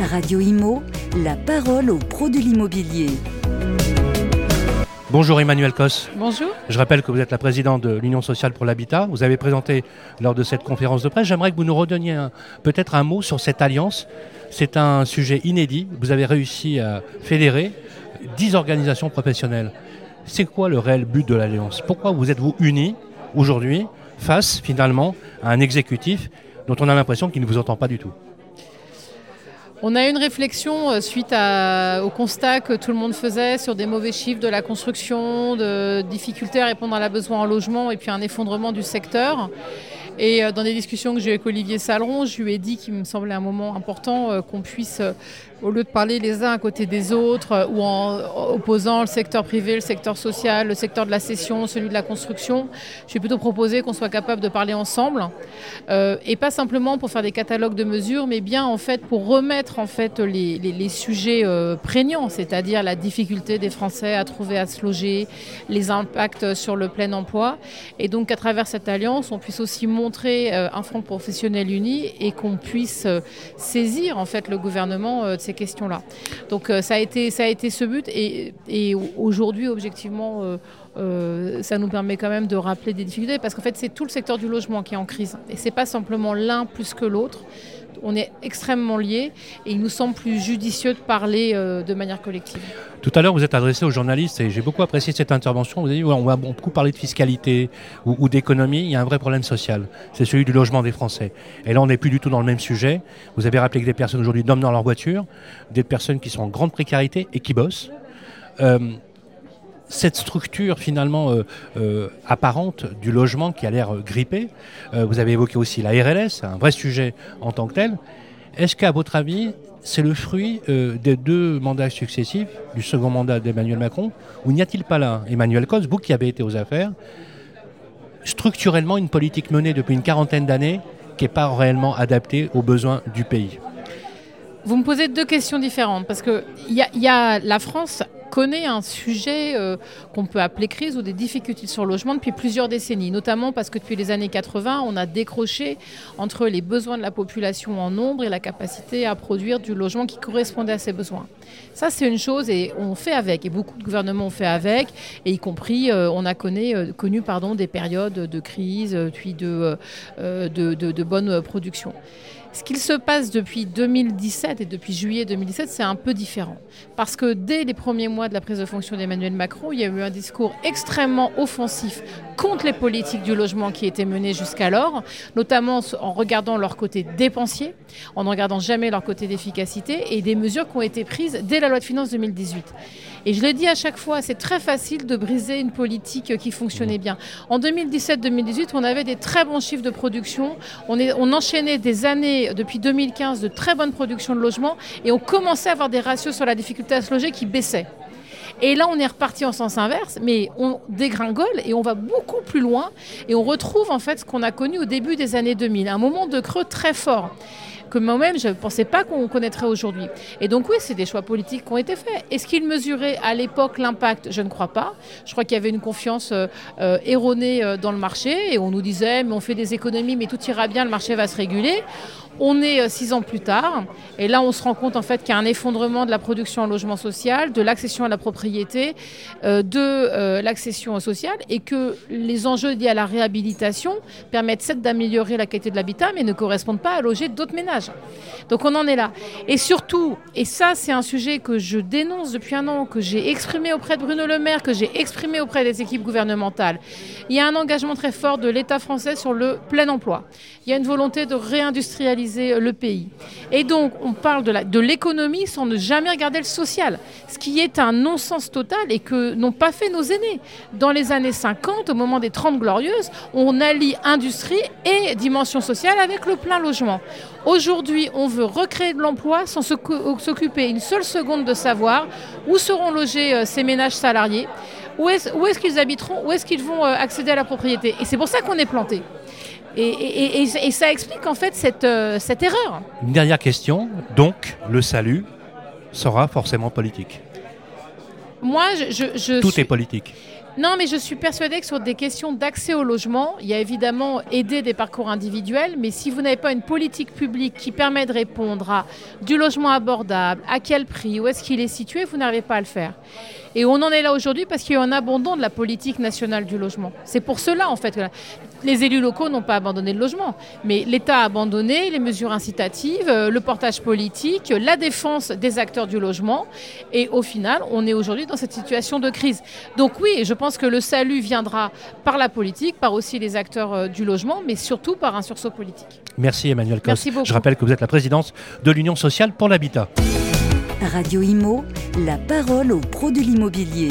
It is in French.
Radio Imo, la parole aux pros de l'immobilier. Bonjour Emmanuel Cos. Bonjour. Je rappelle que vous êtes la présidente de l'Union sociale pour l'habitat. Vous avez présenté lors de cette conférence de presse. J'aimerais que vous nous redonniez peut-être un mot sur cette alliance. C'est un sujet inédit. Vous avez réussi à fédérer 10 organisations professionnelles. C'est quoi le réel but de l'alliance? Pourquoi vous êtes-vous unis aujourd'hui face finalement à un exécutif dont on a l'impression qu'il ne vous entend pas du tout? On a eu une réflexion euh, suite au constat que tout le monde faisait sur des mauvais chiffres de la construction, de difficultés à répondre à la besoin en logement et puis un effondrement du secteur. Et euh, dans des discussions que j'ai eu avec Olivier Salron, je lui ai dit qu'il me semblait un moment important euh, qu'on puisse au lieu de parler les uns à côté des autres euh, ou en opposant le secteur privé, le secteur social, le secteur de la cession, celui de la construction, je vais plutôt proposer qu'on soit capable de parler ensemble. Euh, et pas simplement pour faire des catalogues de mesures, mais bien en fait pour remettre en fait les, les, sujets euh, prégnants, c'est-à-dire la difficulté des Français à trouver à se loger, les impacts sur le plein emploi, et donc à travers cette alliance, on puisse aussi montrer un front professionnel uni et qu'on puisse saisir en fait le gouvernement ces questions-là. Donc euh, ça, a été, ça a été ce but et, aujourd'hui, objectivement, euh, euh, ça nous permet quand même de rappeler des difficultés parce qu'en fait, c'est tout le secteur du logement qui est en crise et c'est pas simplement l'un plus que l'autre on est extrêmement liés et il nous semble plus judicieux de parler de manière collective. Tout à l'heure, vous êtes adressé aux journalistes et j'ai beaucoup apprécié cette intervention. Vous avez dit on va beaucoup parler de fiscalité ou, d'économie. Il y a un vrai problème social. C'est celui du logement des Français. Et là, on n'est plus du tout dans le même sujet. Vous avez rappelé que des personnes aujourd'hui dorment dans leur voiture, des personnes qui sont en grande précarité et qui bossent. Euh, cette structure finalement euh, euh, apparente du logement qui a l'air grippé, vous avez évoqué aussi la RLS, un vrai sujet en tant que tel. Est-ce qu'à votre avis, c'est le fruit euh, des deux mandats successifs, du second mandat d'Emmanuel Macron, ou n'y a-t-il pas là, Emmanuel Cos, qui avez été aux affaires, structurellement une politique menée depuis une quarantaine d'années qui n'est pas réellement adaptée aux besoins du pays? Vous me posez deux questions différentes parce que y a, la France connaît un sujet euh, qu'on peut appeler crise ou des difficultés sur le logement depuis plusieurs décennies, notamment parce que depuis les années 80, on a décroché entre les besoins de la population en nombre et la capacité à produire du logement qui correspondait à ces besoins. Ça, c'est une chose et on fait avec, et beaucoup de gouvernements ont fait avec, et y compris, euh, on a connu, euh, des périodes de crise, puis de, de bonne production. Ce qu'il se passe depuis 2017 et depuis juillet 2017, c'est un peu différent. Parce que dès les premiers mois de la prise de fonction d'Emmanuel Macron, il y a eu un discours extrêmement offensif contre les politiques du logement qui étaient menées jusqu'alors, notamment en regardant leur côté dépensier, en ne regardant jamais leur côté d'efficacité, et des mesures qui ont été prises dès la loi de finances 2018. Et je le dis à chaque fois, c'est très facile de briser une politique qui fonctionnait bien. En 2017-2018, on avait des très bons chiffres de production, on, on enchaînait des années, depuis 2015, de très bonnes productions de logements, et on commençait à avoir des ratios sur la difficulté à se loger qui baissaient. Et là, on est reparti en sens inverse, mais on dégringole et on va beaucoup plus loin. Et on retrouve en fait ce qu'on a connu au début des années 2000, un moment de creux très fort que moi-même, je ne pensais pas qu'on connaîtrait aujourd'hui. Et donc oui, c'est des choix politiques qui ont été faits. Est-ce qu'ils mesuraient à l'époque l'impact? Je ne crois pas. Je crois qu'il y avait une confiance euh, euh, erronée euh, dans le marché et on nous disait, mais on fait des économies, mais tout ira bien, le marché va se réguler. On est six ans plus tard, et là on se rend compte en fait qu'il y a un effondrement de la production en logement social, de l'accession à la propriété, de l'accession sociale, et que les enjeux liés à la réhabilitation permettent certes d'améliorer la qualité de l'habitat, mais ne correspondent pas à loger d'autres ménages. Donc on en est là. Et surtout, et ça c'est un sujet que je dénonce depuis un an, que j'ai exprimé auprès de Bruno Le Maire, que j'ai exprimé auprès des équipes gouvernementales, il y a un engagement très fort de l'État français sur le plein emploi. Il y a une volonté de réindustrialiser le pays. Et donc on parle de l'économie sans ne jamais regarder le social, ce qui est un non-sens total et que n'ont pas fait nos aînés. Dans les années 50, au moment des 30 glorieuses, on allie industrie et dimension sociale avec le plein logement. On veut recréer de l'emploi sans s'occuper une seule seconde de savoir où seront logés euh, ces ménages salariés, où est-ce qu'ils habiteront, où est-ce qu'ils vont euh, accéder à la propriété. Et c'est pour ça qu'on est planté. Et, ça explique en fait cette, euh, cette erreur. Une dernière question. Donc, le salut sera forcément politique Moi, je. Tout est politique Non, mais je suis persuadée que sur des questions d'accès au logement, il y a évidemment aider des parcours individuels, mais si vous n'avez pas une politique publique qui permet de répondre à du logement abordable, à quel prix, où est-ce qu'il est situé, vous n'arrivez pas à le faire. Et on en est là aujourd'hui parce qu'il y a un abandon de la politique nationale du logement. C'est pour cela, en fait, que les élus locaux n'ont pas abandonné le logement, mais l'État a abandonné les mesures incitatives, euh, le portage politique, la défense des acteurs du logement. Et au final, on est aujourd'hui dans cette situation de crise. Donc oui, je pense que le salut viendra par la politique, par aussi les acteurs euh, du logement, mais surtout par un sursaut politique. Merci Emmanuel Cos. Merci beaucoup. Je rappelle que vous êtes la présidente de l'Union sociale pour l'habitat. Radio Imo, la parole aux pros de l'immobilier.